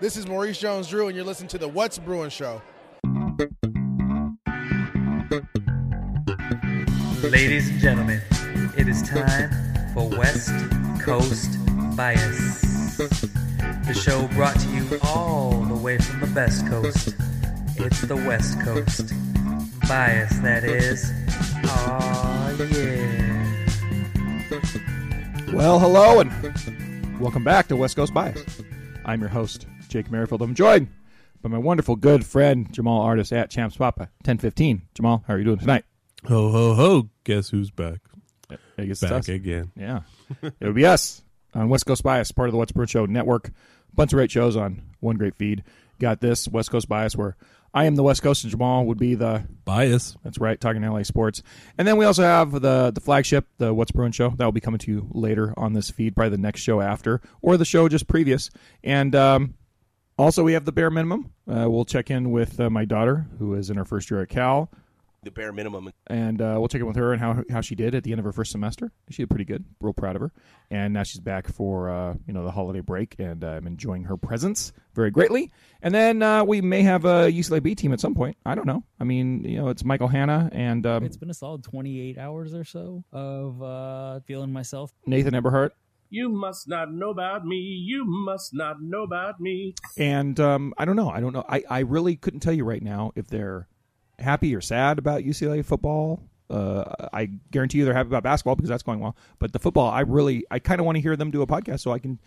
This is Maurice Jones Drew, and you're listening to the What's Bruin Show. Ladies and gentlemen, it is time for West Coast Bias. The show brought to you all the way from the best coast. It's the West Coast. Bias, that is. Aw, yeah. Well, hello and welcome back to West Coast Bias. I'm your host, Jake Merrifield. I'm joined by my wonderful good friend Jamaal Artist at Champs Papa 1015. Jamaal, how are you doing tonight? Ho ho ho! Guess who's back? I guess it's Back us. again. Yeah, it would be us on West Coast Bias, part of the What's Bruin Show network. Bunch of great shows on one great feed. Got this West Coast Bias where I am the West Coast and Jamaal would be the Bias. That's right, talking LA sports. And then we also have the the flagship, the What's Bruin show. That will be coming to you later on this feed, probably the next show after, or the show just previous. And um, also, we have the BEAR Minimum. Uh, we'll check in with uh, my daughter, who is in her first year at Cal, the BEAR Minimum. and uh, we'll check in with her and how how she did at the end of her first semester. She did pretty good. Real proud of her. And now she's back for uh, you know the holiday break, and uh, I'm enjoying her presence very greatly. And then uh, we may have a UCLA B team at some point. I don't know. I mean, you know, it's Michael Hanna and um, It's been a solid 28 hours or so of uh, feeling myself. Nathan Eberhardt. You must not know about me. You must not know about me. And um, I don't know. I don't know. I, I really couldn't tell you right now if they're happy or sad about UCLA football. Uh, I guarantee you they're happy about basketball because that's going well. But the football, I really, I kind of want to hear them do a podcast so I can,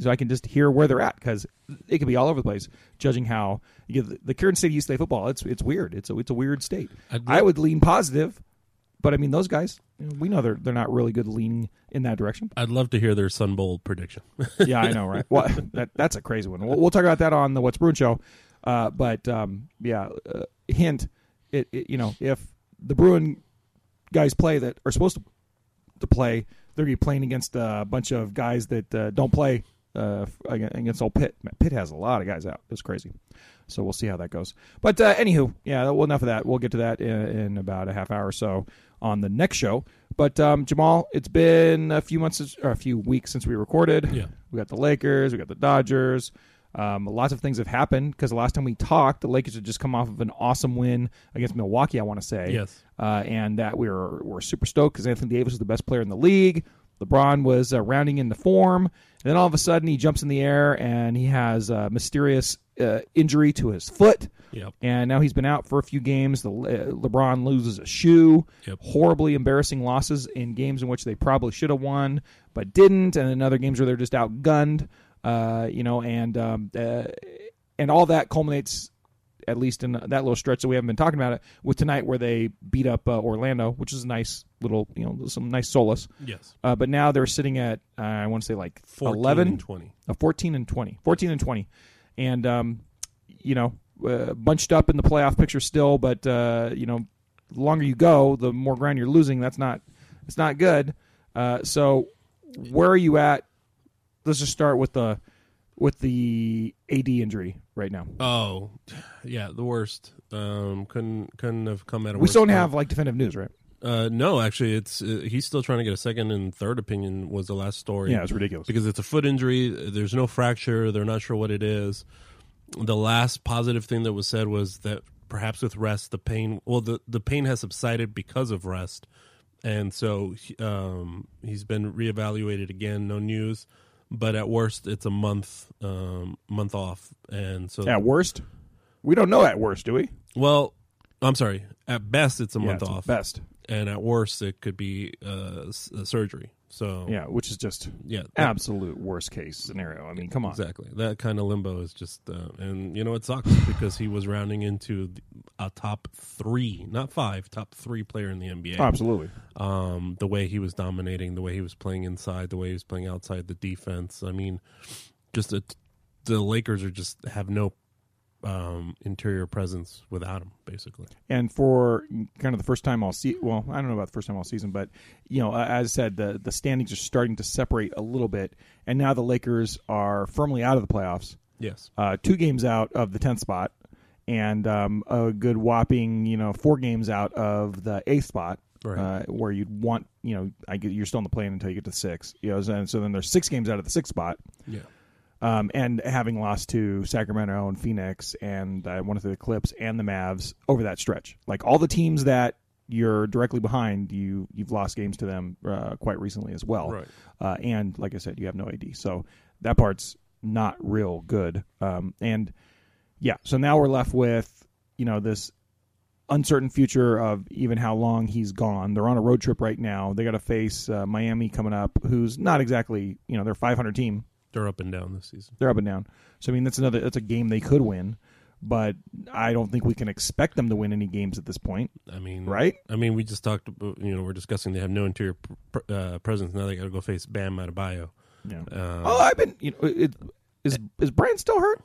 so I can just hear where they're at because it could be all over the place. Judging how you know, the, the current state of UCLA football, it's it's weird. It's a it's a weird state. I'd I would lean positive, but I mean those guys, you know, we know they're they're not really good leaning in that direction. I'd love to hear their Sun Bowl prediction. yeah, I know, right? Well, that that's a crazy one. We'll, we'll talk about that on the What's Bruin show. Uh, but um, yeah, uh, hint, it, it you know if the Bruin guys play that are supposed to to play, they're gonna be playing against a bunch of guys that uh, don't play uh, against old Pitt. Pitt has a lot of guys out. It's crazy. So we'll see how that goes. But uh, anywho, yeah, well, enough of that. We'll get to that in, in about a half hour or so on the next show. But um, Jamaal, it's been a few months or a few weeks since we recorded. Yeah. we got the Lakers, we got the Dodgers. Um, lots of things have happened because the last time we talked, the Lakers had just come off of an awesome win against Milwaukee. I want to say, Yes. uh, and that we were were super stoked because Anthony Davis was the best player in the league. LeBron was uh, rounding in the form, and then all of a sudden he jumps in the air and he has a mysterious uh, injury to his foot. Yep. And now he's been out for a few games. The uh, LeBron loses a shoe. Yep. Horribly embarrassing losses in games in which they probably should have won but didn't, and in other games where they're just outgunned. Uh, you know, and um, uh, and all that culminates at least in that little stretch that we haven't been talking about it with tonight where they beat up uh, Orlando, which is a nice little you know some nice solace. yes. Uh, but now they're sitting at uh, I want to say like 14 11 and 20. uh, 14 and 20 14 and 20 and um, you know uh, bunched up in the playoff picture still but uh, you know the longer you go the more ground you're losing that's not it's not good uh, so where are you at let's just start with the with the AD injury right now Oh, yeah, the worst. Um, couldn't couldn't have come at a we still don't time. have like definitive news right Uh, no, actually, it's uh, he's still trying to get a second and third opinion. Was the last story? yeah it's ridiculous because it's a foot injury. There's no fracture. They're not sure what it is. The last positive thing that was said was that perhaps with rest, the pain well, the the pain has subsided because of rest, and so um, he's been reevaluated again. No news, but at worst, it's a month um, month off, and so at worst? We don't know at worst do we? Well, I'm sorry. At best, it's a Yeah, month it's off, best. And at worst, it could be uh, surgery. So yeah which is just yeah, that- absolute worst case scenario I mean come on Exactly. That kind of limbo is just, uh, and you know, it sucks because he was rounding into a top three, not five, top three player in the NBA. Absolutely Um, the way he was dominating, the way he was playing inside, the way he was playing outside the defense. I mean, just a, the Lakers are just have no um, interior presence without him, basically. and for kind of the first time all season. Well, I don't know about the first time all season, but you know, as I said, the the standings are starting to separate a little bit, and now the Lakers are firmly out of the playoffs, Yes. uh, two games out of the tenth spot, and um, a good whopping, you know, four games out of the eighth spot. Right. Uh, where you'd want, you know, I get you're still in the plane until you get to six, you know, and so then there's six games out of the sixth spot. Yeah. Um, and having lost to Sacramento and Phoenix and uh, one of the Clips and the Mavs over that stretch, like all the teams that you're directly behind, you you've lost games to them uh, quite recently as well. Right. Uh, and like I said, you have no AD, so that part's not real good. Um, and yeah, so now we're left with you know this uncertain future of even how long he's gone. They're on a road trip right now. They got to face uh, Miami coming up, who's not exactly you know they're 500 team. They're up and down this season. They're up and down. So I mean that's another that's a game they could win, but I don't think we can expect them to win any games at this point. I mean, Right? I mean, we just talked. About, you know, we're discussing they have no interior pr- pr- uh, presence. Now they got to go face Bam Adebayo. Yeah. Um, oh, I've been you know it, is is Bryant still hurt?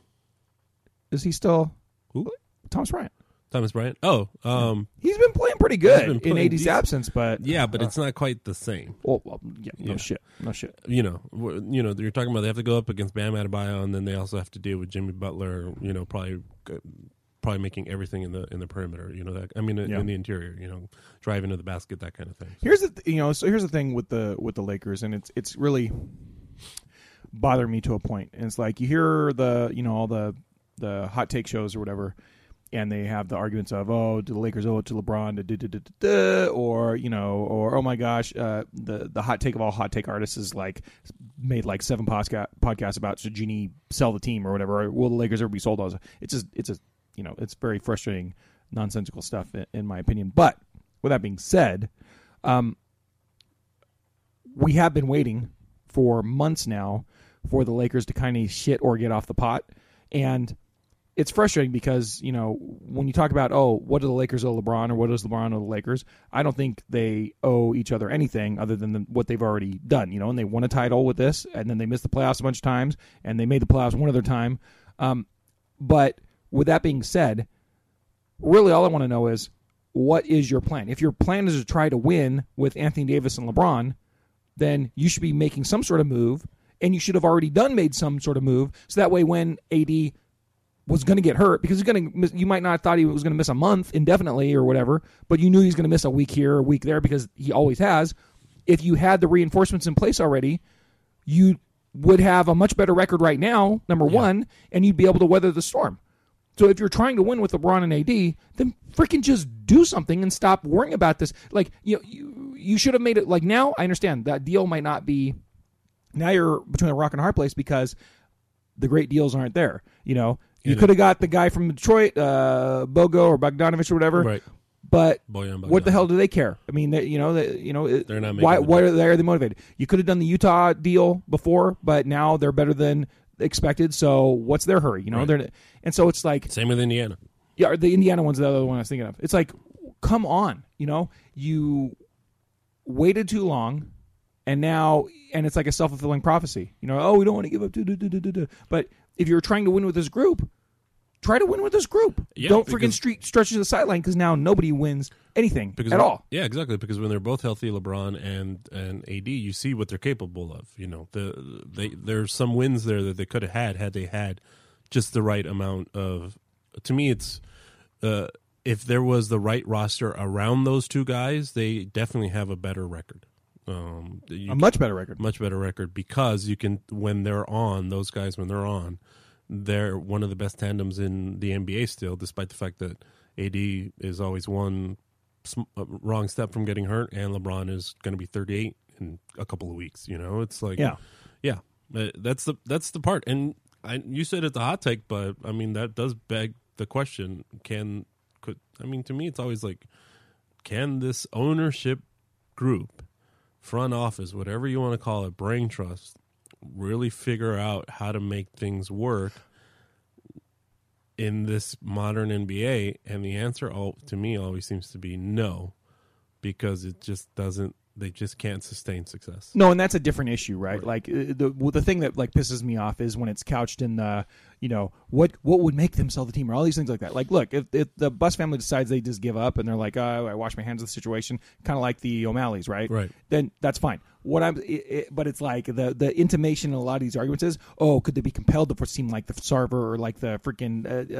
Is he still Who? Thomas Bryant? Thomas Bryant. Oh, um, He's been playing pretty good been in playing AD's decent. absence, but yeah, but it's not quite the same. well, well, yeah, no Yeah. shit, no shit. You know, you know, you're talking about they have to go up against Bam Adebayo, and then they also have to deal with Jimmy Butler. You know, probably uh, probably making everything in the in the perimeter. You know that. I mean, in- Yeah. in the interior. You know, driving to the basket, that kind of thing. Here's the th- you know so here's the thing with the with the Lakers and it's it's really bothering me to a point. And it's like you hear the you know all the the hot take shows or whatever, and they have the arguments of oh do the Lakers owe it to LeBron to do do do or you know or oh my gosh uh, the the hot take of all hot take artists is like made like seven podca- podcasts about should Jeanie sell the team or whatever or will the Lakers ever be sold? It's just it's a you know it's very frustrating nonsensical stuff in, in my opinion. But with that being said um, we have been waiting for months now for the Lakers to kind of shit or get off the pot. And it's frustrating because, you know, when you talk about, oh, what do the Lakers owe LeBron or what does LeBron owe the Lakers? I don't think they owe each other anything other than the, what they've already done, you know, and they won a title with this and then they missed the playoffs a bunch of times and they made the playoffs one other time. Um, but with that being said, really all I want to know is what is your plan? If your plan is to try to win with Anthony Davis and LeBron, then you should be making some sort of move, and you should have already done made some sort of move. So that way, when AD was going to get hurt, because he's going to, you might not have thought he was going to miss a month indefinitely or whatever, but you knew he was going to miss a week here, a week there, because he always has. If you had the reinforcements in place already, you would have a much better record right now, number one, and you'd be able to weather the storm. So if you're trying to win with LeBron and AD, then freaking just do something and stop worrying about this. Like you, know, you, you should have made it. Like now, I understand that deal might not be. Now you're between a rock and a hard place because the great deals aren't there. You know, you could have got the guy from Detroit, uh, Bogo or Bogdanovich or whatever. Right. But what the hell do they care? I mean, they, you know, they, you know, it- They're not making why. the Why are they, are they motivated? You could have done the Utah deal before, but now they're better than expected. So what's their hurry? You know, they're and so it's like Same with Indiana. yeah, or the Indiana one's the other one I was thinking of. It's like, come on, you know, you waited too long, and now, and it's like a self fulfilling prophecy. You know, oh, we don't want to give up. duh, duh, duh, duh, duh, duh. But if you're trying to win with this group, try to win with this group. Yeah, don't freaking because- street stretch to the sideline because now nobody wins anything because at when- all. Yeah, exactly. Because when they're both healthy, LeBron and and AD, you see what they're capable of. You know, the they there's some wins there that they could have had had they had just the right amount of. To me, it's uh, if there was the right roster around those two guys, they definitely have a better record. Um, A much better record. much better record because you can when they're on those guys when they're on they're one of the best tandems in the NBA still despite the fact that AD is always one sm- uh, wrong step from getting hurt and LeBron is going to be 38 in a couple of weeks you know it's like Yeah. yeah Uh, that's the that's the part and I, you said it's a hot take but I mean that does beg the question can could I mean to me it's always like can this ownership group front office, whatever you want to call it, brain trust, really figure out how to make things work in this modern NBA? And the answer all, to me always seems to be no, because it just doesn't. They just can't sustain success. No, and that's a different issue, right? Like uh, the the thing that like pisses me off is when it's couched in the, you know, what what would make them sell the team or all these things like that. Like, look, if, if the Buss family decides they just give up and they're like, oh, I wash my hands of the situation, kind of like the O'Malley's, right? Right. Then that's fine. What I'm, it, it, but it's like the the intimation in a lot of these arguments is, oh, could they be compelled to seem like the Sarver or like the freaking, uh,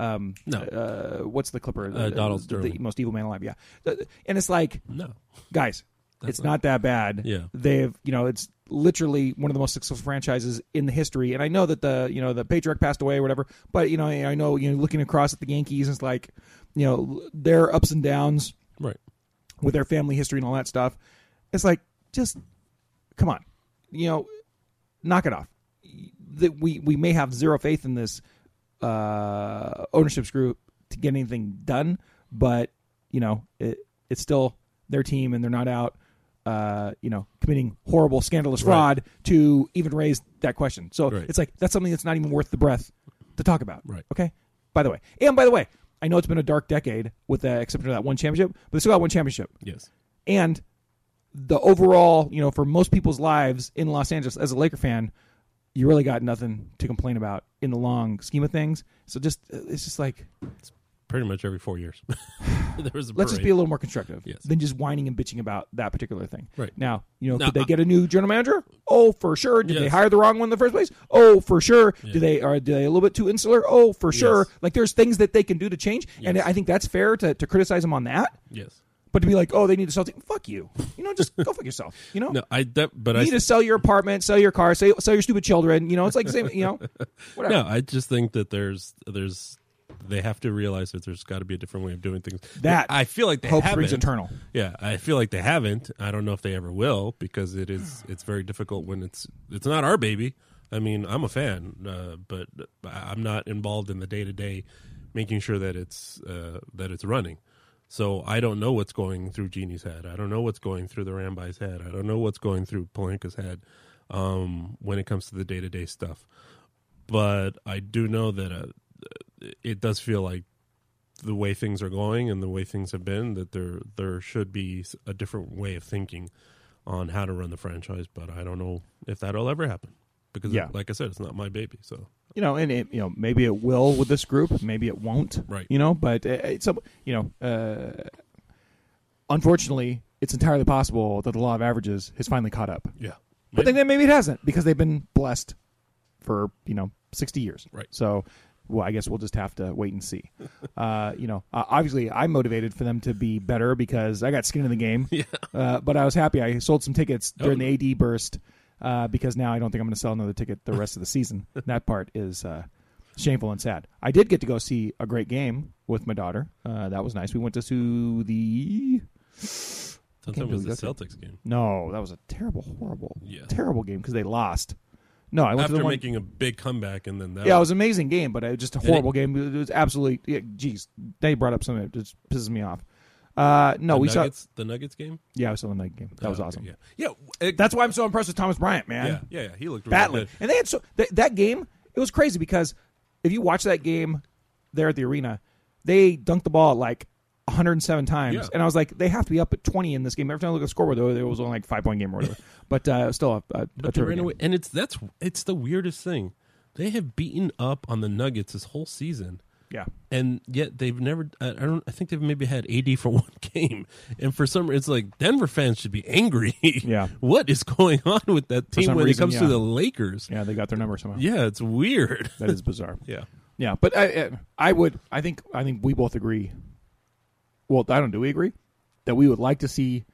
uh, um, No. uh, what's the Clipper? Uh, Donald the, the most evil man alive. Yeah, and it's like No, guys, it's not that bad. Yeah. they've you know it's literally one of the most successful franchises in the history. And I know that the you know the patriarch passed away or whatever, but you know I know you know looking across at the Yankees, it's like you know their ups and downs Right. with their family history and all that stuff. It's like just come on, you know, knock it off. That we we may have zero faith in this uh, ownership group to get anything done, but you know it, it's still their team and they're not out. Uh, you know, committing horrible, scandalous fraud to even raise that question. So Right. it's like that's something that's not even worth the breath to talk about. Right. Okay. By the way, and by the way, I know it's been a dark decade with the exception of that one championship, but they still got one championship Yes. and the overall, you know, for most people's lives in Los Angeles as a Laker fan, you really got nothing to complain about in the long scheme of things. So just it's just like Pretty much every four years. there was a let's just parade. be a little more constructive Yes. than just whining and bitching about that particular thing. Right. Now, you know, Now, could they I- get a new general manager? Oh, for sure. Did they Yes. hire the wrong one in the first place? Oh, for sure. Do they are they a little bit too insular? Oh, for sure. Like there's things that they can do to change, and I think that's fair to, to criticize them on that. Yes. But to be like, oh, they need to sell, fuck you. You know, just go fuck yourself. You know, No, I. That, but you I. need to sell your apartment, sell your car, sell, sell your stupid children. You know, it's like the same. You know, whatever. No, I just think that there's there's they have to realize that there's got to be a different way of doing things. That I feel like they Hope haven't. springs eternal. Yeah, I feel like they haven't. I don't know if they ever will because it is it's very difficult when it's it's not our baby. I mean, I'm a fan, uh, but I'm not involved in the day to day making sure that it's uh, that it's running. So I don't know what's going through Jeanie's head. I don't know what's going through the Rambis' head. I don't know what's going through Pelinka's head um, when it comes to the day to day stuff. But I do know that uh, it does feel like the way things are going and the way things have been that there there should be a different way of thinking on how to run the franchise. But I don't know if that'll ever happen because, Yeah. like I said, it's not my baby. So you know, and it, you know, maybe it will with this group, maybe it won't. Right. You know, but uh, it's a, you know, uh, unfortunately, it's entirely possible that the law of averages has finally caught up. yeah, But then maybe it hasn't because they've been blessed for you know sixty years. Right. So, well, I guess we'll just have to wait and see. uh, you know, uh, obviously, I'm motivated for them to be better because I got skin in the game. Yeah. Uh, but I was happy. I sold some tickets during Oh. the AD burst uh, because now I don't think I'm going to sell another ticket the rest of the season. that part is. Uh, Shameful and sad. I did get to go see a great game with my daughter. Uh, that was nice. We went to see the it was the Celtics game no, that was a terrible, horrible, Yeah. terrible game because they lost. No, I went to the one. After making a big comeback and then that yeah, it was an amazing game, but it was just a it- horrible game. It was absolutely. Yeah, geez, they brought up something that just pisses me off. Uh, no, we Nuggets, the Nuggets game. Yeah, I saw the night game. That was Oh, okay, awesome. Yeah, yeah, it- That's why I'm so impressed with Thomas Bryant, man. yeah, yeah, yeah. He looked really battling, good. and they had so th- that game. It was crazy because if you watch that game there at the arena, they dunked the ball like 107 times, Yeah. and I was like, they have to be up at 20 in this game. Every time I look at the scoreboard, though, it was only like five point game or whatever. but uh, still, a, a, a But they terrific ran game. away, and it's that's it's the weirdest thing. They have beaten up on the Nuggets this whole season. Yeah. and yet they've never. I don't. I think they've maybe had AD for one game, and for some, it's like Denver fans should be angry. Yeah. what is going on with that team when reason, it comes to the Lakers? Yeah, they got their number somehow. Yeah, it's weird. That is bizarre. yeah, Yeah, but I, I- I would. I think. I think we both agree. Well, I don't. Do we agree that we would like to see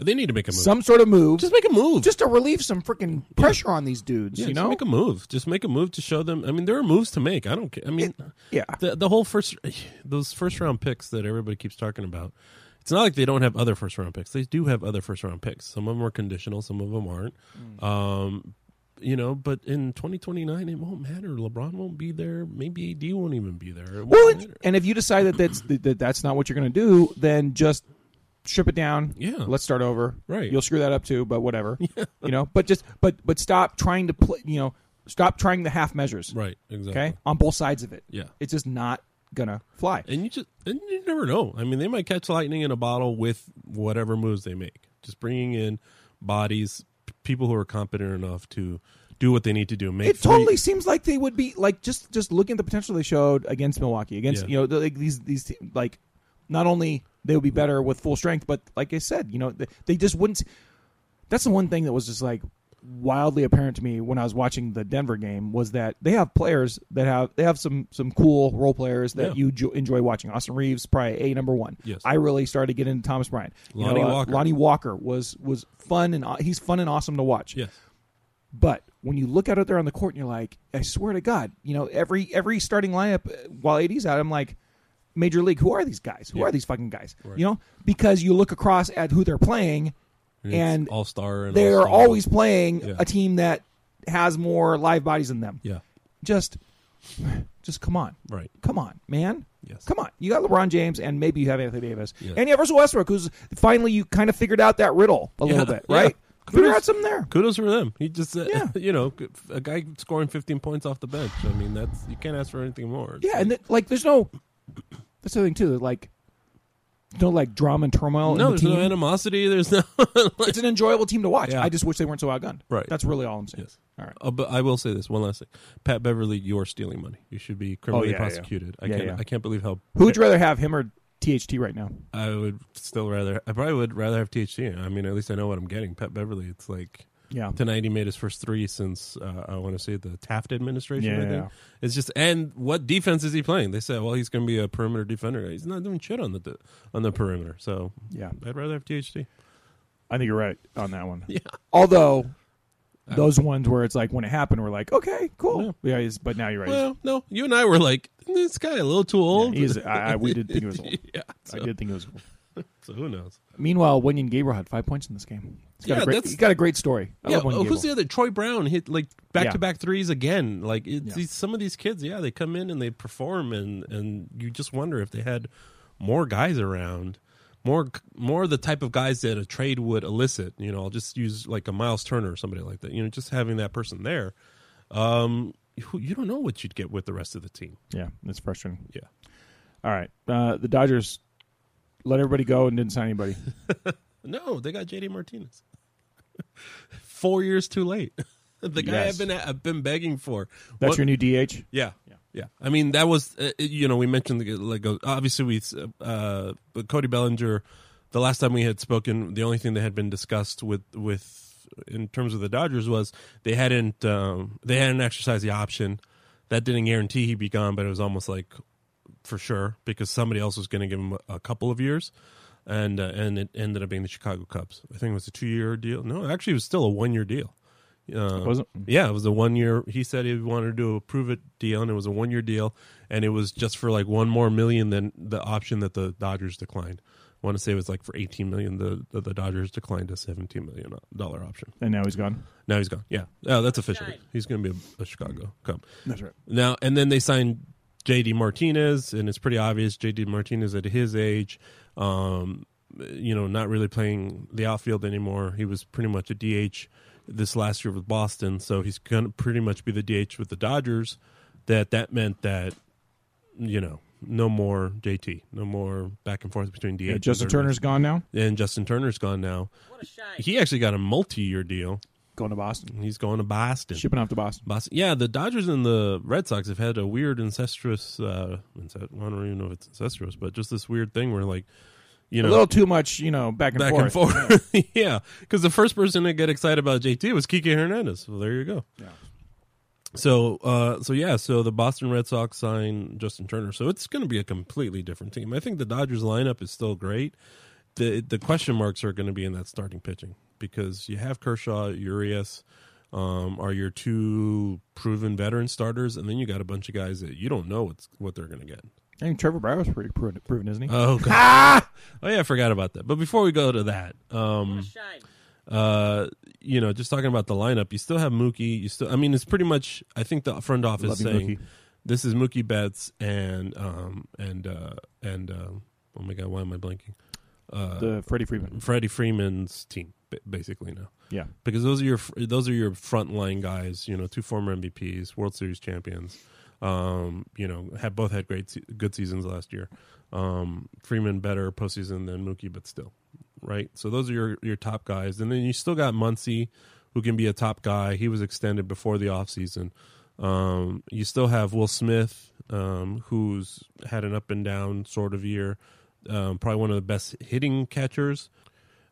they need to make a move. some sort of move, just make a move. just to relieve some freaking pressure on these dudes? yeah, you just know, make a move. Just make a move to show them. I mean, there are moves to make. I don't care. I mean, yeah. the the whole first those first round picks that everybody keeps talking about. It's not like they don't have other first round picks. They do have other first round picks. Some of them are conditional. Some of them aren't. Mm. Um, you know, but in 2029, it won't matter. LeBron won't be there. Maybe AD won't even be there. It Well, matter. and if you decide that that's that that's not what you're going to do, then just strip it down. Yeah. let's start over. Right. You'll screw that up too, but whatever. Yeah. You know, but just but but stop trying to play. You know, stop trying the half measures. right, exactly. Okay, on both sides of it. Yeah. It's just not gonna fly. And you just and you never know. I mean, they might catch lightning in a bottle with whatever moves they make. Just bringing in bodies, people who are competent enough to do what they need to do. Make It three- totally seems like they would be like just just looking at the potential they showed against Milwaukee against Yeah. you know like these these like not only they would be better with full strength, but like I said, you know they, they just wouldn't. That's the one thing that was just like wildly apparent to me when I was watching the Denver game was that they have players that have they have some some cool role players that Yeah. you jo- enjoy watching. Austin Reaves, probably a number one. Yes. I really started to get into Thomas Bryant. You Lonnie know, uh, Walker. Lonnie Walker was was fun and aw- he's fun and awesome to watch. Yes. But when you look out there on the court and you're like, I swear to God, you know, every every starting lineup uh, while AD's out, I'm like, Major League, who are these guys? Who Yeah. are these fucking guys? You know, because you look across at who they're playing, and all star they're all-star. always playing Yeah. a team that has more live bodies than them. yeah Just, just come on, right come on, man. Yes. Come on. You got LeBron James, and maybe you have Anthony Davis, Yeah. and you have Russell Westbrook, who's finally you kind of figured out that riddle a little Yeah, bit, yeah. right? Figure Kudos- out something there. kudos for them. He just, uh, Yeah. you know, a guy scoring 15 points off the bench. I mean, that's you can't ask for anything more. It's Yeah, like- and th- like, there's no. That's the thing too. Like, no like drama and turmoil. no, in the there's team. no animosity. There's no. like- It's an enjoyable team to watch. Yeah. I just wish they weren't so outgunned. Right. That's really all I'm saying. yes. All right. Oh, but I will say this one last thing: Pat Beverley, you're stealing money. You should be criminally Oh, yeah, yeah. prosecuted. I can't. I can't believe how. Who would you rather have, him or THT right now? I would still rather. I probably would rather have THT. I mean, at least I know what I'm getting. Pat Beverley. It's like Yeah. tonight he made his first three since uh, I want to say the Taft administration. Yeah, I think yeah. it's just and what defense is he playing? They said, well, he's going to be a perimeter defender. He's not doing shit on the on the perimeter. So Yeah. I'd rather have THC. I think you're right on that one. Yeah. Although those ones where it's like when it happened, we're like, okay, cool. Yeah. he's- but now you're right. Well, no, you and I were like, this guy a little too old. He's, I, I, we did think it was old. yeah, I did think it was old. so who knows? Meanwhile, Wenyen Gabriel had five points in this game. He's got, Yeah, a, great, he's got a great story. I yeah, oh, who's the other? Troy Brown hit like back to back threes again. Like it's Yeah. these, some of these kids, yeah, they come in and they perform, and and you just wonder if they had more guys around, more more the type of guys that a trade would elicit. You know, I'll just use like a Myles Turner or somebody like that. You know, just having that person there. Um, you, you don't know what you'd get with the rest of the team. Yeah, it's frustrating. Yeah. All right. Uh, the Dodgers let everybody go and didn't sign anybody. No, they got JD Martinez. Four years too late. the guy Yes. I've been I've been begging for. That's What- your new DH? Yeah, yeah. Yeah. I mean, that was uh, you know we mentioned the, like uh, obviously we uh, but Cody Bellinger. The last time we had spoken, the only thing that had been discussed with with in terms of the Dodgers was they hadn't um, they hadn't exercised the option. That didn't guarantee he'd be gone, but it was almost like for sure because somebody else was going to give him a, a couple of years, and uh, and it ended up being the Chicago Cubs. I think it was a two year deal. No, actually, it was still a one year deal. Uh, Was it? yeah, it was a one year. He said he wanted to do a prove it deal, and it was a one year deal, and it was just for like one more million than the option that the Dodgers declined. I want to say it was like for eighteen million. The the, the Dodgers declined a seventeen million dollar option. And now he's gone. Now he's gone. Yeah, oh, that's official. He's going to be a, a Chicago Cub. That's right. Now and then they signed JD Martinez, and it's pretty obvious JD Martinez at his age, um, you know, not really playing the outfield anymore. He was pretty much a DH this last year with Boston, so he's going to pretty much be the DH with the Dodgers. That that meant that you know no more JT, no more back and forth between DH. Yeah, and Justin third Turner's base. gone now. and Justin Turner's gone now. He actually got a multi-year deal. Going to Boston. He's going to Boston. Shipping off to Boston. Boston. Yeah, the Dodgers and the Red Sox have had a weird incestuous. Uh, I don't even know if it's incestuous, but just this weird thing where, like, you know, a little too much, you know, back and back forth. and forth. yeah, because the first person to get excited about JT was Kike Hernandez. Well, there you go. Yeah. So, uh, so yeah, so the Boston Red Sox sign Justin Turner. So it's going to be a completely different team. I think the Dodgers lineup is still great. The the question marks are going to be in that starting pitching because you have Kershaw, Urias, um, are your two proven veteran starters, and then you got a bunch of guys that you don't know what's what they're going to get. I think Trevor Bauer's pretty proven, proven isn't he? Oh god! oh yeah, I forgot about that. But before we go to that, um, uh, you know, just talking about the lineup, you still have Mookie. You still, I mean, it's pretty much. I think the front office Love saying Mookie. this is Mookie Betts and um and uh and um oh my god, why am I blanking? Uh, the Freddie Freeman. Freddie Freeman's team, ba- basically now, Yeah. because those are your those are your frontline guys. You know, two former MVPs, World Series champions. Um, you know, have both had great good seasons last year. Um, Freeman better postseason than Mookie, but still, right? So those are your your top guys, and then you still got Muncy, who can be a top guy. He was extended before the offseason. Um, you still have Will Smith, um, who's had an up and down sort of year. Um, probably one of the best hitting catchers.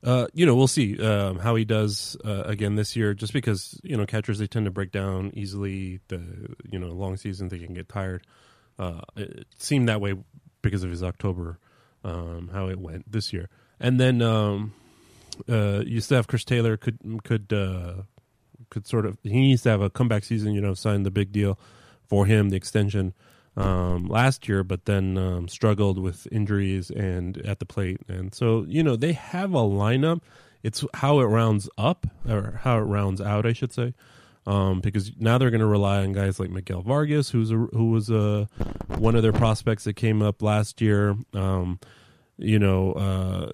Uh, you know, we'll see um, how he does uh, again this year. Just because you know catchers they tend to break down easily. The you know long season they can get tired. Uh, it seemed that way because of his October um, how it went this year. And then um, uh, you still have Chris Taylor could could uh, could sort of he needs to have a comeback season. You know, sign the big deal for him, the extension um, last year, but then um, struggled with injuries and at the plate, and so you know they have a lineup. It's how it rounds up or how it rounds out, I should say. Um, because now they're going to rely on guys like Miguel Vargas, who's a, who was a one of their prospects that came up last year. Um, you know, uh,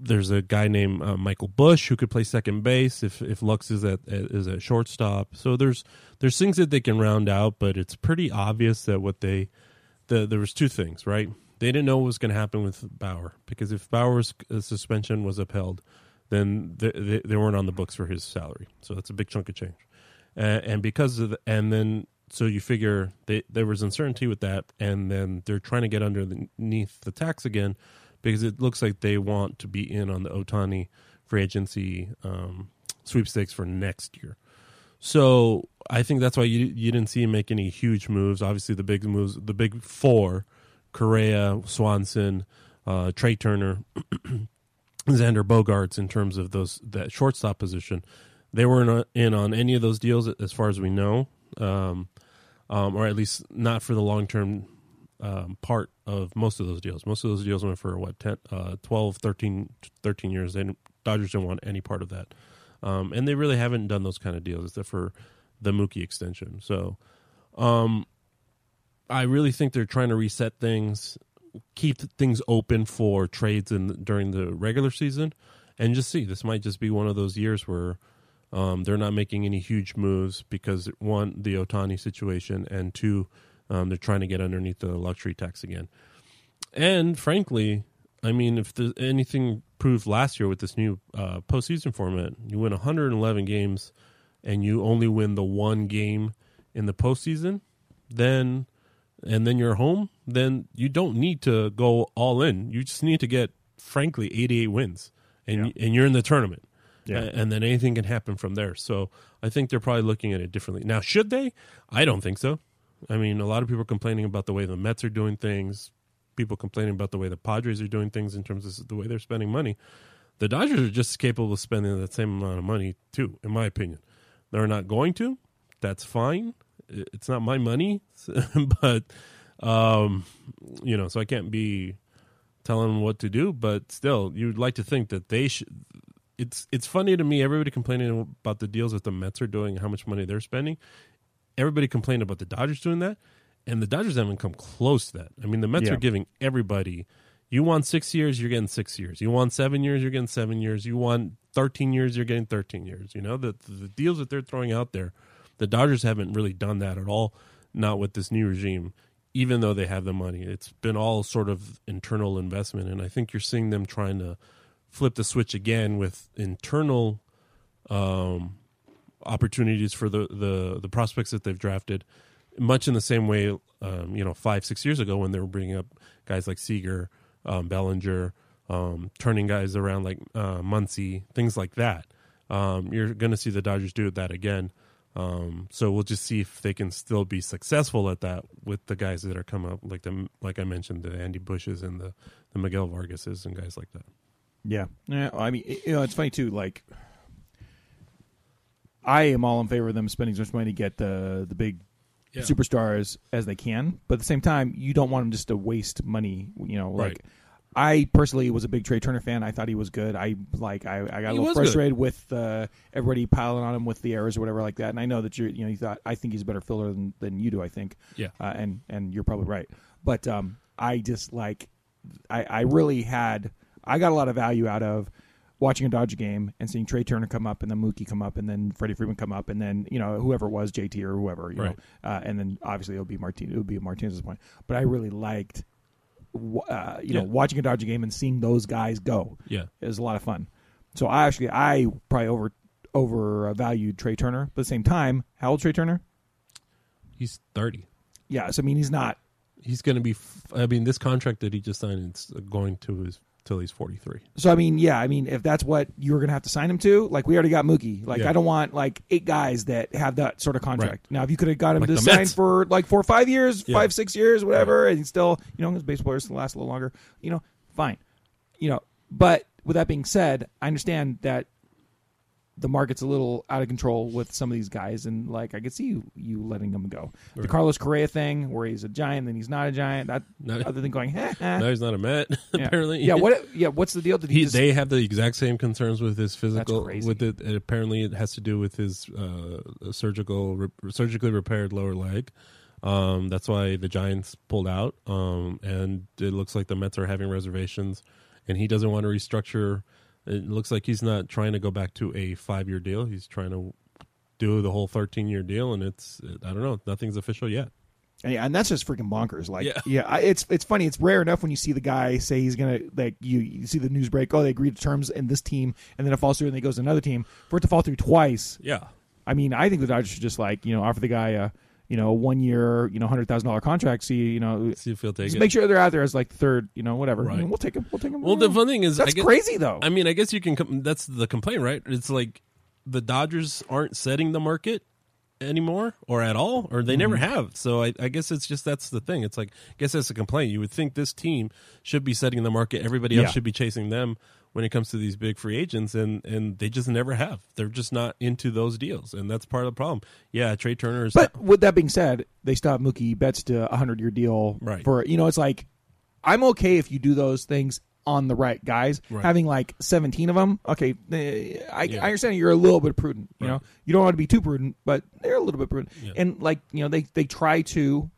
there's a guy named uh, Michael Busch who could play second base if if Lux is at is at shortstop. So there's there's things that they can round out, but it's pretty obvious that what they the there was two things, right? They didn't know what was going to happen with Bauer because if Bauer's uh, suspension was upheld, then they, they, weren't on the books for his salary. So that's a big chunk of change, and because of the, and then so you figure they, there was uncertainty with that, and then they're trying to get underneath the tax again because it looks like they want to be in on the Ohtani free agency um, sweepstakes for next year. So I think that's why you you didn't see him make any huge moves. Obviously, the big moves, the big four, Correa, Swanson, uh, Trea Turner, Xander Bogaerts, in terms of those that shortstop position, they weren't in on any of those deals as far as we know, um, um, or at least not for the long term um, part of most of those deals. Most of those deals went for what 10, uh, 12, 13, 13 years. They didn't, Dodgers didn't want any part of that, um, and they really haven't done those kind of deals except for the Mookie extension. So, um, I really think they're trying to reset things, keep things open for trades in during the regular season, and just see. This might just be one of those years where. Um, they're not making any huge moves because one, the Ohtani situation, and two, um, they're trying to get underneath the luxury tax again. And frankly, I mean, if there's anything proved last year with this new uh, postseason format, you win 111 games and you only win the one game in the postseason, then and then you're home, then you don't need to go all in. You just need to get, frankly, 88 wins, and Yeah. and you're in the tournament. Yeah. And then anything can happen from there. So I think they're probably looking at it differently. Now, should they? I don't think so. I mean, a lot of people are complaining about the way the Mets are doing things. People complaining about the way the Padres are doing things in terms of the way they're spending money. The Dodgers are just capable of spending that same amount of money too, in my opinion. They're not going to. That's fine. It's not my money, but um, you know, so I can't be telling them what to do. But still, you'd like to think that they should. It's it's funny to me. Everybody complaining about the deals that the Mets are doing, how much money they're spending everybody complained about the Dodgers doing that, and the Dodgers haven't come close to that. I mean, the Mets Yeah. are giving everybody. You want six years, you're getting six years. You want seven years, you're getting seven years. You want thirteen years, you're getting thirteen years. You know the the deals that they're throwing out there, the Dodgers haven't really done that at all. Not with this new regime, even though they have the money. It's been all sort of internal investment, and I think you're seeing them trying to flip the switch again with internal um, opportunities for the, the the prospects that they've drafted, much in the same way, um, you know, five six years ago when they were bringing up guys like Seager, um, Bellinger, um, turning guys around like uh, Muncy, things like that. Um, you're going to see the Dodgers do that again. Um, so we'll just see if they can still be successful at that with the guys that are coming up, like the like I mentioned, the Andy Busches and the the Miguel Vargases and guys like that. Yeah. Yeah. I mean, you know, it's funny too. Like, I am all in favor of them spending as much money to get the the big Yeah. superstars as they can, but at the same time, you don't want them just to waste money. You know, like. Right. I personally was a big Trea Turner fan. I thought he was good. I like. I, I got a He little was good. frustrated with uh, everybody piling on him with the errors or whatever like that. And I know that you're. You know, you thought I think he's a better filler than, than you do. I think. Yeah. Uh, and and you're probably right. But um, I just like. I I really had. I got a lot of value out of watching a Dodger game and seeing Trea Turner come up and then Mookie come up and then Freddie Freeman come up and then you know whoever it was JT or whoever you Right. know uh, and then obviously it'll be Martin it'll be Martinez's point but I really liked uh, you know watching a Dodger game and seeing those guys go Yeah, it was a lot of fun so I actually I probably over over uh, valued Trea Turner but at the same time how old Trea Turner he's thirty. yeah so I mean he's not he's going to be. f- I mean, this contract that he just signed is going to his till he's forty three. So I mean, yeah, I mean, if that's what you were going to have to sign him to, like we already got Mookie. Like Yeah. I don't want like eight guys that have that sort of contract. Right. Now, if you could have got him Like to the sign Mets. for like four or five years, Yeah. five six years, whatever, and still, you know, his base players last a little longer. You know, fine. You know, but with that being said, I understand that the market's a little out of control with some of these guys, and like I could see you, you letting them go. The Carlos Correa thing, where he's a giant, then he's not a giant. That No. other than going, "Heh, heh." No, he's not a Met. yeah. apparently, Yeah. What? Yeah. What's the deal? Did he? he, just, they have the exact same concerns with his physical crazy. with it and apparently it has to do with his uh, surgical re- surgically repaired lower leg um, that's why the giants pulled out um, and it looks like the mets are having reservations and he doesn't want to restructure it looks like he's not trying to go back to a five year deal he's trying to do the whole 13 year deal and it's i don't know nothing's official yet And, yeah, and that's just freaking bonkers. Like, Yeah. yeah, I, it's it's funny. It's rare enough when you see the guy say he's gonna like you, you see the news break. Oh, they agreed to terms in this team, and then it falls through, and then he goes to another team. For it to fall through twice, yeah I mean, I think the Dodgers should just like you know offer the guy a you know one year you know hundred thousand dollar contract. See you know see if he'll take just it make sure they're out there as like third. You know whatever. Right. I mean, we'll take him. We'll take him. well the fun thing is that's guess, crazy though. I mean, I guess you can. Com- that's the complaint, right? It's like the Dodgers aren't setting the market anymore, or at all, or they never Mm-hmm. have. So I, I guess it's just that's the thing. It's like I guess that's a complaint. You would think this team should be setting the market. Everybody else Yeah. should be chasing them when it comes to these big free agents, and and they just never have. They're just not into those deals, and that's part of the problem. Yeah, Trea Turner is. But with that being said, they have Mookie Betts to a hundred year deal Right. for you know it's like I'm okay if you do those things on the right guys. Right. Having like 17 of them, okay, eh, I, Yeah. I understand you're a little bit prudent. You Right. know, you don't want to be too prudent, but they're a little bit prudent. Yeah. And like you know, they they try to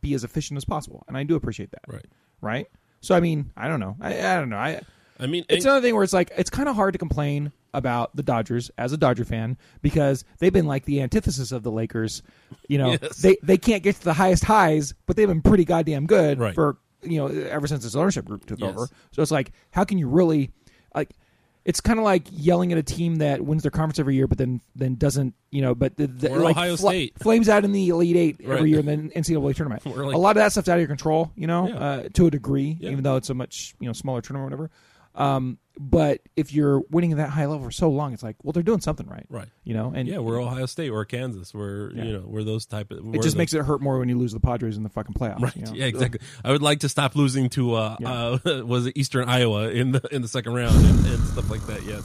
be as efficient as possible, and I do appreciate that. right. Right. So I mean, I don't know. I, I don't know. I I mean, it's and- another thing where it's like it's kind of hard to complain about the Dodgers as a Dodger fan because they've been like the antithesis of the Lakers. You know, Yes. they they can't get to the highest highs, but they've been pretty goddamn good Right. for you know ever since this ownership group took Yes. over. So it's like, how can you really like? It's kind of like yelling at a team that wins their conference every year, but then then doesn't you know? But the, the, like Ohio fla- State. flames out in the Elite Eight Right. every year in the NCAA tournament. Like- a lot of that stuff's out of your control, you know, Yeah. uh, to a degree, Yeah. even though it's a much you know smaller tournament or whatever. Um, but if you're winning at that high level for so long, it's like, well, they're doing something right, Right. You know, and Yeah, we're Ohio State, we're Kansas, we're Yeah. you know we're those type of. it just makes it hurt more when you lose the Padres in the fucking playoffs. Right. you know? Yeah, exactly. I would like to stop losing to uh, Yeah. uh was it Eastern Iowa in the in the second round and, and stuff like that. Yes.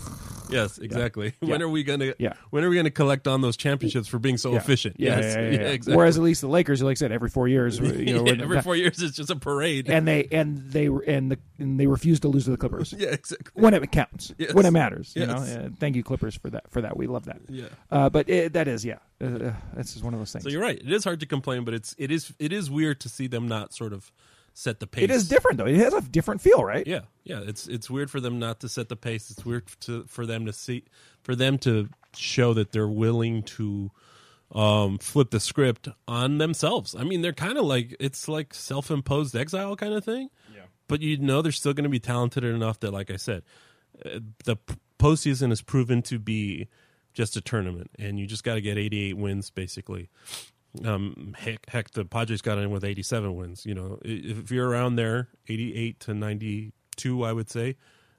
Yes, exactly. When Yeah. are we gonna Yeah. when are we gonna collect on those championships for being so Yeah. efficient? Yeah, yes. yeah, exactly. Whereas at least the Lakers, like I said, every four years, you know, every four years it's just a parade. and they and they and the and they refuse to lose to the Clippers yeah, exactly. when it counts, Yes. when it matters. You know, Yes. thank you Clippers for that. For that, we love that. Yeah. Uh, but it, that is, yeah, uh, uh, that's just one of those things. So you're right. It is hard to complain, but it's it is it is weird to see them not sort of set the pace. it is different though. It has a different feel, right? Yeah, yeah. It's it's weird for them not to set the pace. It's weird to for them to see for them to show that they're willing to um flip the script on themselves. I mean, they're kind of like it's like self-imposed exile kind of thing. Yeah. But you know they're still going to be talented enough that like I said, uh, the postseason is proven to be just a tournament and you just got to get 88 wins basically. Um, heck, heck, the Padres got in with 87 wins. You know, if you're around there, 88 to 92, I would say.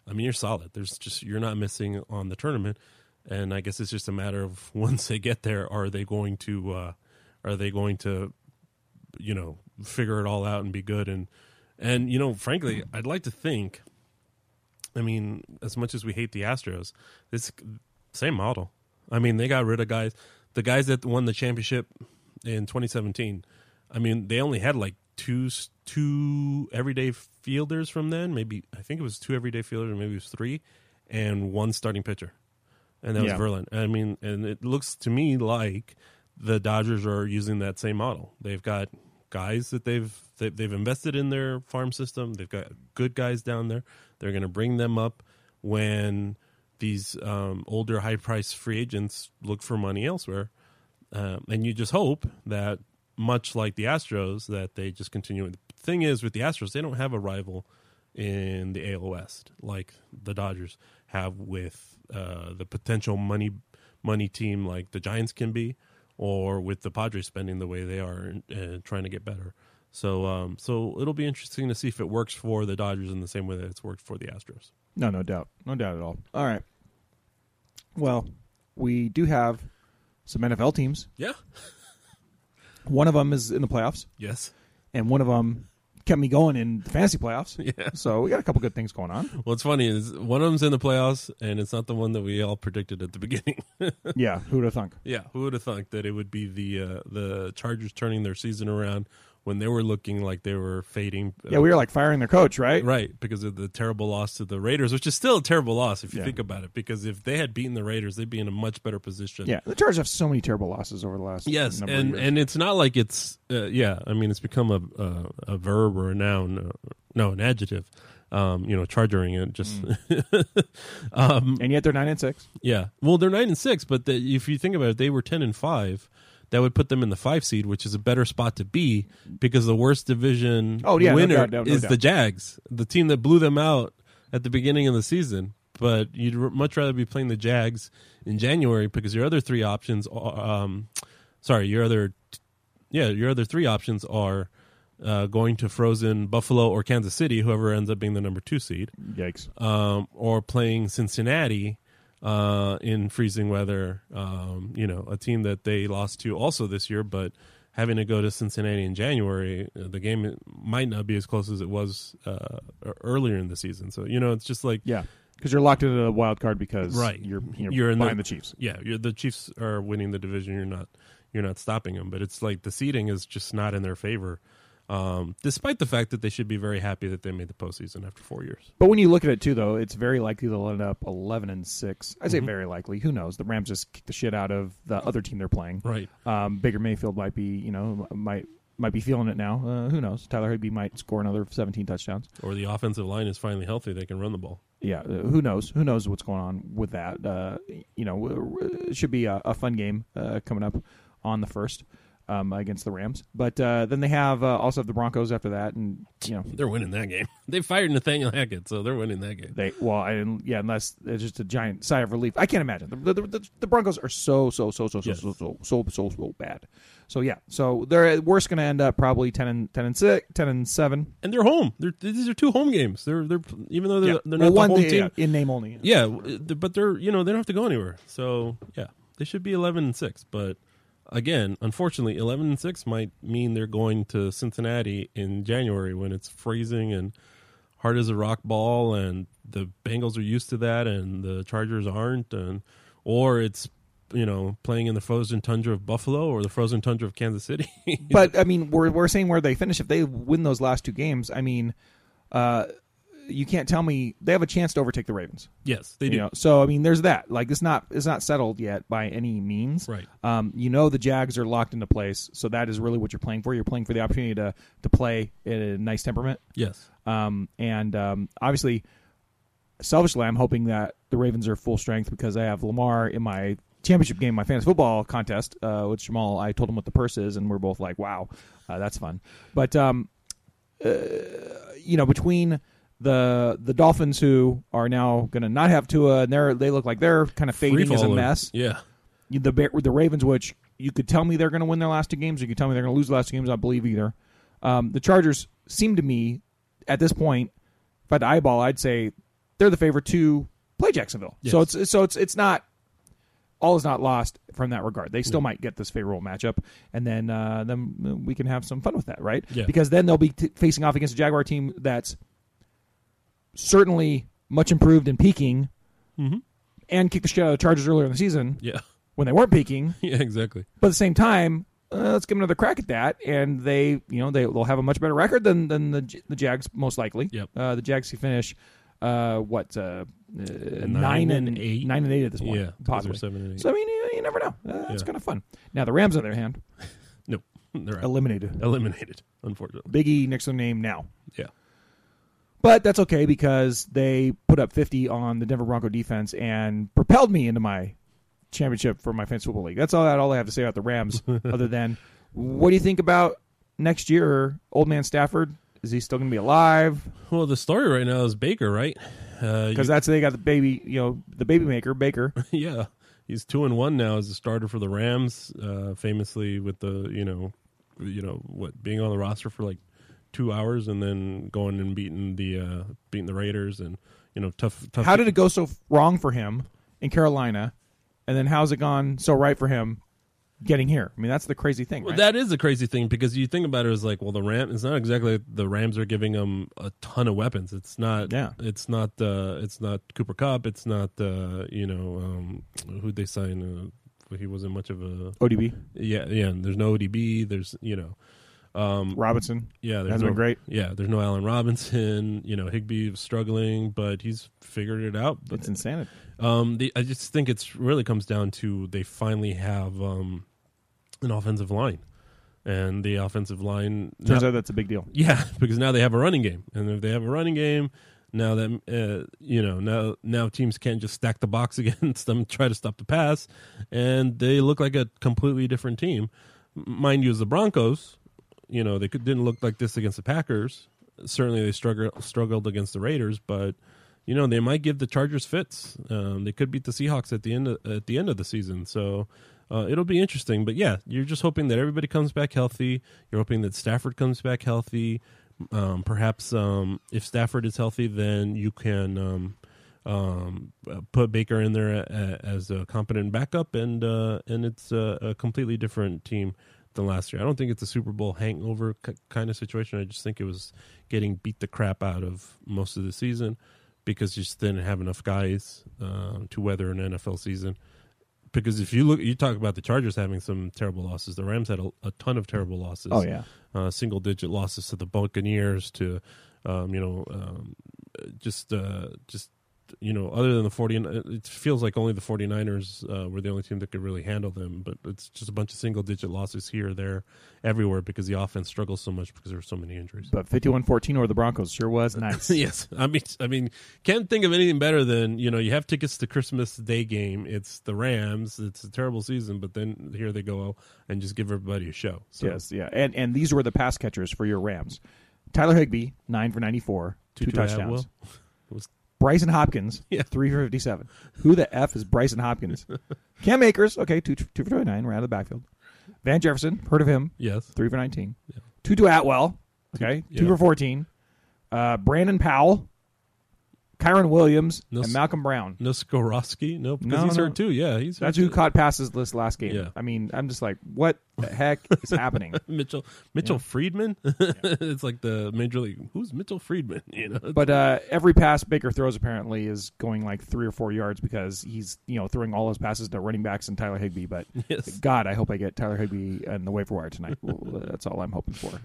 I mean, you're solid. There's just you're not missing on the tournament, and I guess it's just a matter of once they get there, are they going to, uh, are they going to, you know, figure it all out and be good and, and you know, frankly, I'd like to think. I mean, as much as we hate the Astros, this same model. I mean, they got rid of guys. The guys that won the championship in 2017. I mean, they only had like two two everyday fielders from then. Maybe I think it was two everyday fielders, or maybe it was three, and one starting pitcher, and that Yeah. was Verlin. I mean, and it looks to me like the Dodgers are using that same model. They've got guys that they've they, they've invested in their farm system. They've got good guys down there. They're going to bring them up when these um, older, high price free agents look for money elsewhere. Um, and you just hope that, much like the Astros, that they just continue. The thing is, with the Astros, they don't have a rival in the AL West like the Dodgers have with uh, the potential money money team like the Giants can be, or with the Padres spending the way they are and uh, trying to get better. So, um, so it'll be interesting to see if it works for the Dodgers in the same way that it's worked for the Astros. No, no doubt, no doubt at all. All right. Well, we do have some NFL teams. Yeah. One of them is in the playoffs, Yes. and one of them kept me going in the fantasy playoffs. Yeah. So we got a couple good things going on. What's funny is one of them's in the playoffs, and it's not the one that we all predicted at the beginning. yeah, who'd have thunk? yeah, who would have thought that it would be the uh, the Chargers turning their season around when they were looking like they were fading? uh, Yeah, we were like firing their coach, right? Right, because of the terrible loss to the Raiders, which is still a terrible loss if you Yeah. think about it. Because if they had beaten the Raiders, they'd be in a much better position. Yeah, the Chargers have so many terrible losses over the last Yes, and and it's not like it's uh, yeah. I mean, it's become a a, a verb or a noun. Uh, no, an adjective. Um, you know, charging it just. um, and yet they're nine and six. yeah. Well, they're nine and six, but the, if you think about it, they were ten and five. That would put them in the five seed, which is a better spot to be because the worst division Oh, yeah, no winner doubt, no- no is doubt. the Jags, the team that blew them out at the beginning of the season. But you'd much rather be playing the Jags in January because your other three options are, um, sorry, your other, yeah, your other three options are uh, going to frozen Buffalo or Kansas City, whoever ends up being the number two seed Yikes! um, or playing Cincinnati uh, in freezing weather. Um, you know, a team that they lost to also this year, but having to go to Cincinnati in January, uh, the game might not be as close as it was uh, earlier in the season. So you know, it's just like Yeah, because you're locked into the wild card because Right. you're you're, You're in behind the- the Chiefs. yeah, you're, the Chiefs are winning the division. You're not you're not stopping them, but it's like the seeding is just not in their favor. Um, despite the fact that they should be very happy that they made the postseason after four years. But when you look at it too, though, it's very likely they'll end up eleven and six. I Mm-hmm. say very likely. Who knows? The Rams just kicked the shit out of the other team they're playing. Right. Um, Baker Mayfield might be, you know, might might be feeling it now. Uh, who knows? Tyler Higbee might score another 17 touchdowns. Or the offensive line is finally healthy; they can run the ball. Yeah, uh, who knows? Who knows what's going on with that? Uh, you know, it should be a, a fun game uh, coming up on the first um, against the Rams. But uh, then they have uh, also have the Broncos after that, and you know They're winning that game. They fired Nathaniel Hackett, so they're winning that game. they well, I, yeah, unless it's just a giant sigh of relief. I can't imagine the the, the, the Broncos are so so so so so Yes. so so so so so bad. So yeah, so they're we're going to end up probably 10 and 10 and 6, 10 and 7. And they're home. They're, these are two home games. They're they're even though they're, Yeah. they're Well, not one the home day, team. yeah, in name only. Yeah, but they're you know they don't have to go anywhere. So yeah, they should be eleven and six. But again, unfortunately, eleven and six might mean they're going to Cincinnati in January when it's freezing and hard as a rock ball, and the Bengals are used to that, and the Chargers aren't, and or it's you know playing in the frozen tundra of Buffalo or the frozen tundra of Kansas City. but I mean, we're we're saying where they finish. If they win those last two games, I mean, uh, you can't tell me they have a chance to overtake the Ravens. yes, they do. You know, so I mean, there's that. Like, it's not it's not settled yet by any means. Right. Um, you know, the Jags are locked into place, so that is really what you're playing for. You're playing for the opportunity to to play in a nice temperament. Yes. Um, and um, obviously, selfishly, I'm hoping that the Ravens are full strength because I have Lamar in my championship game, my fantasy football contest uh, with Jamaal. I told him what the purse is, and we're both like, "Wow, uh, that's fun." But um, uh, you know, between the the Dolphins who are now going to not have Tua, and they they look like they're kind of fading as a mess. Yeah. The Bear- the Ravens, which you could tell me they're going to win their last two games, or you could tell me they're going to lose the last two games. I believe either. Um, the Chargers seem to me at this point, if I had to eyeball, I'd say they're the favorite to play Jacksonville. So it's so it's it's not all is not lost from that regard. They still might get this favorable matchup, and then uh, then we can have some fun with that, right? Yeah. Because then they'll be t- facing off against a Jaguar team that's certainly much improved and peaking, Mhm. and kicked the shit out of the Chargers earlier in the season Yeah. when they weren't peaking. Yeah. Exactly. But at the same time, uh, let's give them another crack at that, and they, you know, they will have a much better record than than the the Jags most likely. Yep. Uh, the Jags can finish, uh, what, uh, uh, nine, Nine and and eight? nine and eight at this point. Yeah. possibly. seven and eight. So I mean, you, you never know. Uh, It's Yeah. kind of fun. Now the Rams, on their hand, Nope. They're out. eliminated. eliminated. Unfortunately. Big E next to their name now. Yeah. But that's okay because they put up 50 on the Denver Bronco defense and propelled me into my championship for my fantasy football league. That's all that all I have to say about the Rams. other than, what do you think about next year? Old man Stafford is he still going to be alive? Well, the story right now is Baker, right? Uh, Because you- that's they got the baby, you know, the baby maker Baker. yeah, he's two and one now as a starter for the Rams. Uh, famously with the you know, you know what being on the roster for like two hours and then going and beating the uh, beating the Raiders and you know tough tough. How did it go so wrong for him in Carolina, and then how's it gone so right for him getting here. I mean, that's the crazy thing. Well, right? that is a crazy thing because you think about it as like, well, the Ram. It's not exactly the Rams are giving him a ton of weapons. It's not. Yeah. It's not. Uh, it's not Cooper Kupp. It's not. Uh, you know, um, who'd they sign? Uh, he wasn't much of a. ODB Yeah, yeah. and There's no ODB. There's you know. Um, Robinson. yeah, there's Has no, been great. Yeah, there's no Allen Robinson. You know, Higbee was struggling, but he's figured it out. But It's insanity. um, the, I just think it's really comes down to they finally have um, an offensive line, and the offensive line Turns now- out that's a big deal. yeah, because now they have a running game, and if they have a running game, now that uh, you know now now teams can't just stack the box against them, try to stop the pass, and they look like a completely different team. Mind you, as the Broncos, you know they could, didn't look like this against the Packers. Certainly, they struggled struggled against the Raiders, but you know they might give the Chargers fits. Um, they could beat the Seahawks at the end of, at the end of the season, so. Uh, it'll be interesting, but yeah, you're just hoping that everybody comes back healthy. You're hoping that Stafford comes back healthy. Um, perhaps um, if Stafford is healthy, then you can um, um, uh, put Baker in there a, as a competent backup, and uh, and it's a, a completely different team than last year. I don't think it's a Super Bowl hangover k- kind of situation. I just think it was getting beat the crap out of most of the season because you just didn't have enough guys uh, to weather an NFL season. Because if you look, you talk about the Chargers having some terrible losses. The Rams had a, a ton of terrible losses Oh yeah. uh, single digit losses to the Buccaneers to um, you know um, just uh, just you know other than the 40 it feels like only the 49ers uh, were the only team that could really handle them but it's just a bunch of single digit losses here there everywhere because the offense struggles so much because there were so many injuries But 51-14 over the Broncos sure was nice. yes, I mean, I mean, can't think of anything better than you know you have tickets to Christmas Day game. It's the Rams. It's a terrible season, but then here they go and just give everybody a show. So Yes, yeah. And and these were the pass catchers for your Rams. Tyler Higbee, 9 for 94, two, Tutu touchdowns. Atwell. was Brycen Hopkins, Yeah. 3 for 57. Who the F is Brycen Hopkins? Cam Akers, okay, 2, two for 29, right out of the backfield. Van Jefferson, heard of him, yes, 3 for 19. Yeah. Tutu Atwell, okay, 2 yeah. for 14. Uh, Brandon Powell, Kyren Williams, No and Malcolm Brown. no Skowronek, no, because No, he's no. hurt too. Yeah, he's That's who too. caught passes this last game. Yeah. I mean, I'm just like, what the heck is happening? Mitchell Mitchell Friedman. it's like the major league. Who's Mitchell Friedman? You know, But uh, every pass Baker throws apparently is going like three or four yards because he's you know throwing all his passes to running backs and Tyler Higbee. But Yes. God, I hope I get Tyler Higbee in the waiver wire tonight. Well, that's all I'm hoping for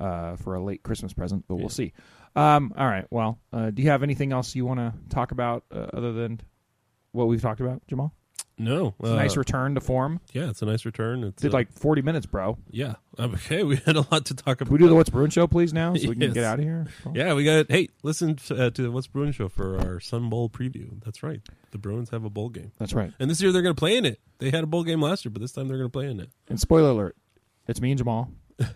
uh, for a late Christmas present. But we'll see. Um, all right. Well, uh, do you have anything else you want to talk about uh, other than what we've talked about, Jamaal? no, It's a uh, nice return to form. yeah, it's a nice return. It's Did uh, like 40 minutes, bro. yeah. Okay, we had a lot to talk Can about. we do the What's Bruin show, please, now, so we can get out of here? Yeah, we got. Hey, listen to, uh, to the What's Bruin show for our Sun Bowl preview. That's right. The Bruins have a bowl game, That's right. and this year they're going to play in it. They had a bowl game last year, but this time they're going to play in it. And spoiler alert, it's me and Jamaal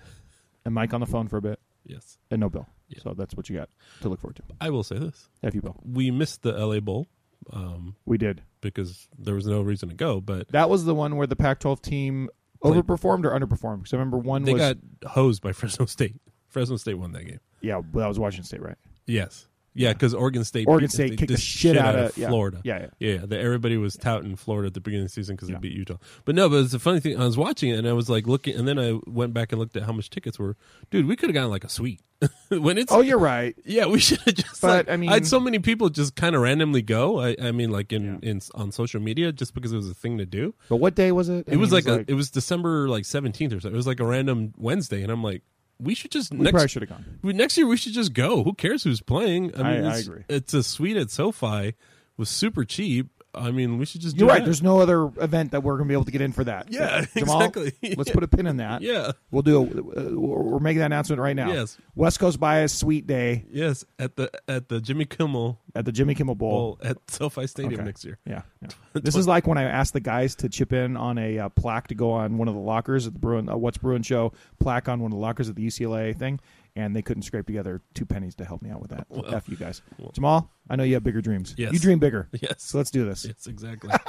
and Mike on the phone for a bit. Yes, and no Bill. Yeah. So that's what you got to look forward to. I will say this: F you, Bill. we missed the LA Bowl um, We did. because there was no reason to go, but That was the one where the Pac-12 team Played- overperformed or underperformed. Because I remember one they was got hosed by Fresno State. Fresno State won that game. yeah, well, that was Washington State, right? Yes. Yeah, because Oregon State, Oregon beat- State kicked the this shit out of- yeah. Florida. Yeah, yeah. yeah. yeah. The, everybody was touting Florida at the beginning of the season because they beat Utah. But no, but it's a funny thing. I was watching it and I was like looking, and then I went back and looked at how much tickets were. Dude, we could have gotten like a suite when it's. Oh, you're right. yeah, we should have just. But, like, I mean- I had so many people just kind of randomly go. I, I mean, like in, in on social media, just because it was a thing to do. But what day was it? I It was mean, like a. It was December like seventeenth or so. It was like a random Wednesday, and I'm like, we should just we next probably should have gone. we- next year we should just go. Who cares who's playing? I mean, I- I agree. It's a suite at SoFi was super cheap. I mean, we should just. You're do right. that. There's no other event that we're going to be able to get in for that. Yeah, Jamaal, exactly. Let's put a pin in that. Yeah. We'll do. A, uh, we're making that announcement right now. Yes. West Coast Bias Suite Day Yes, at the at the Jimmy Kimmel at the Jimmy Kimmel Bowl. Bowl at SoFi Stadium Okay. next year. Yeah. yeah. this is like when I asked the guys to chip in on a uh, plaque to go on one of the lockers at the Bruin, uh, What's Bruin show plaque on one of the lockers at the UCLA thing, and they couldn't scrape together two pennies to help me out with that. So F you guys. Jamaal, I know you have bigger dreams. Yes. You dream bigger. Yes. So let's do this. Yes, exactly.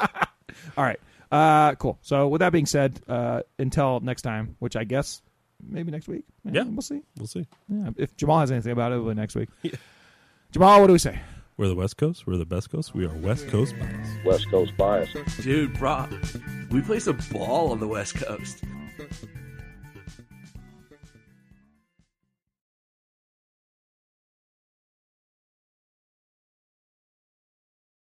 All right. Uh, cool. So with that being said, uh, until next time, which I guess maybe next week. Yeah. We'll see. we'll see. Yeah. If Jamaal has anything about it, it'll be next week. Jamaal, what do we say? We're the West Coast. We're the best coast. We are West Coast bias. West Coast bias. Dude, bro, We play some ball on the West Coast.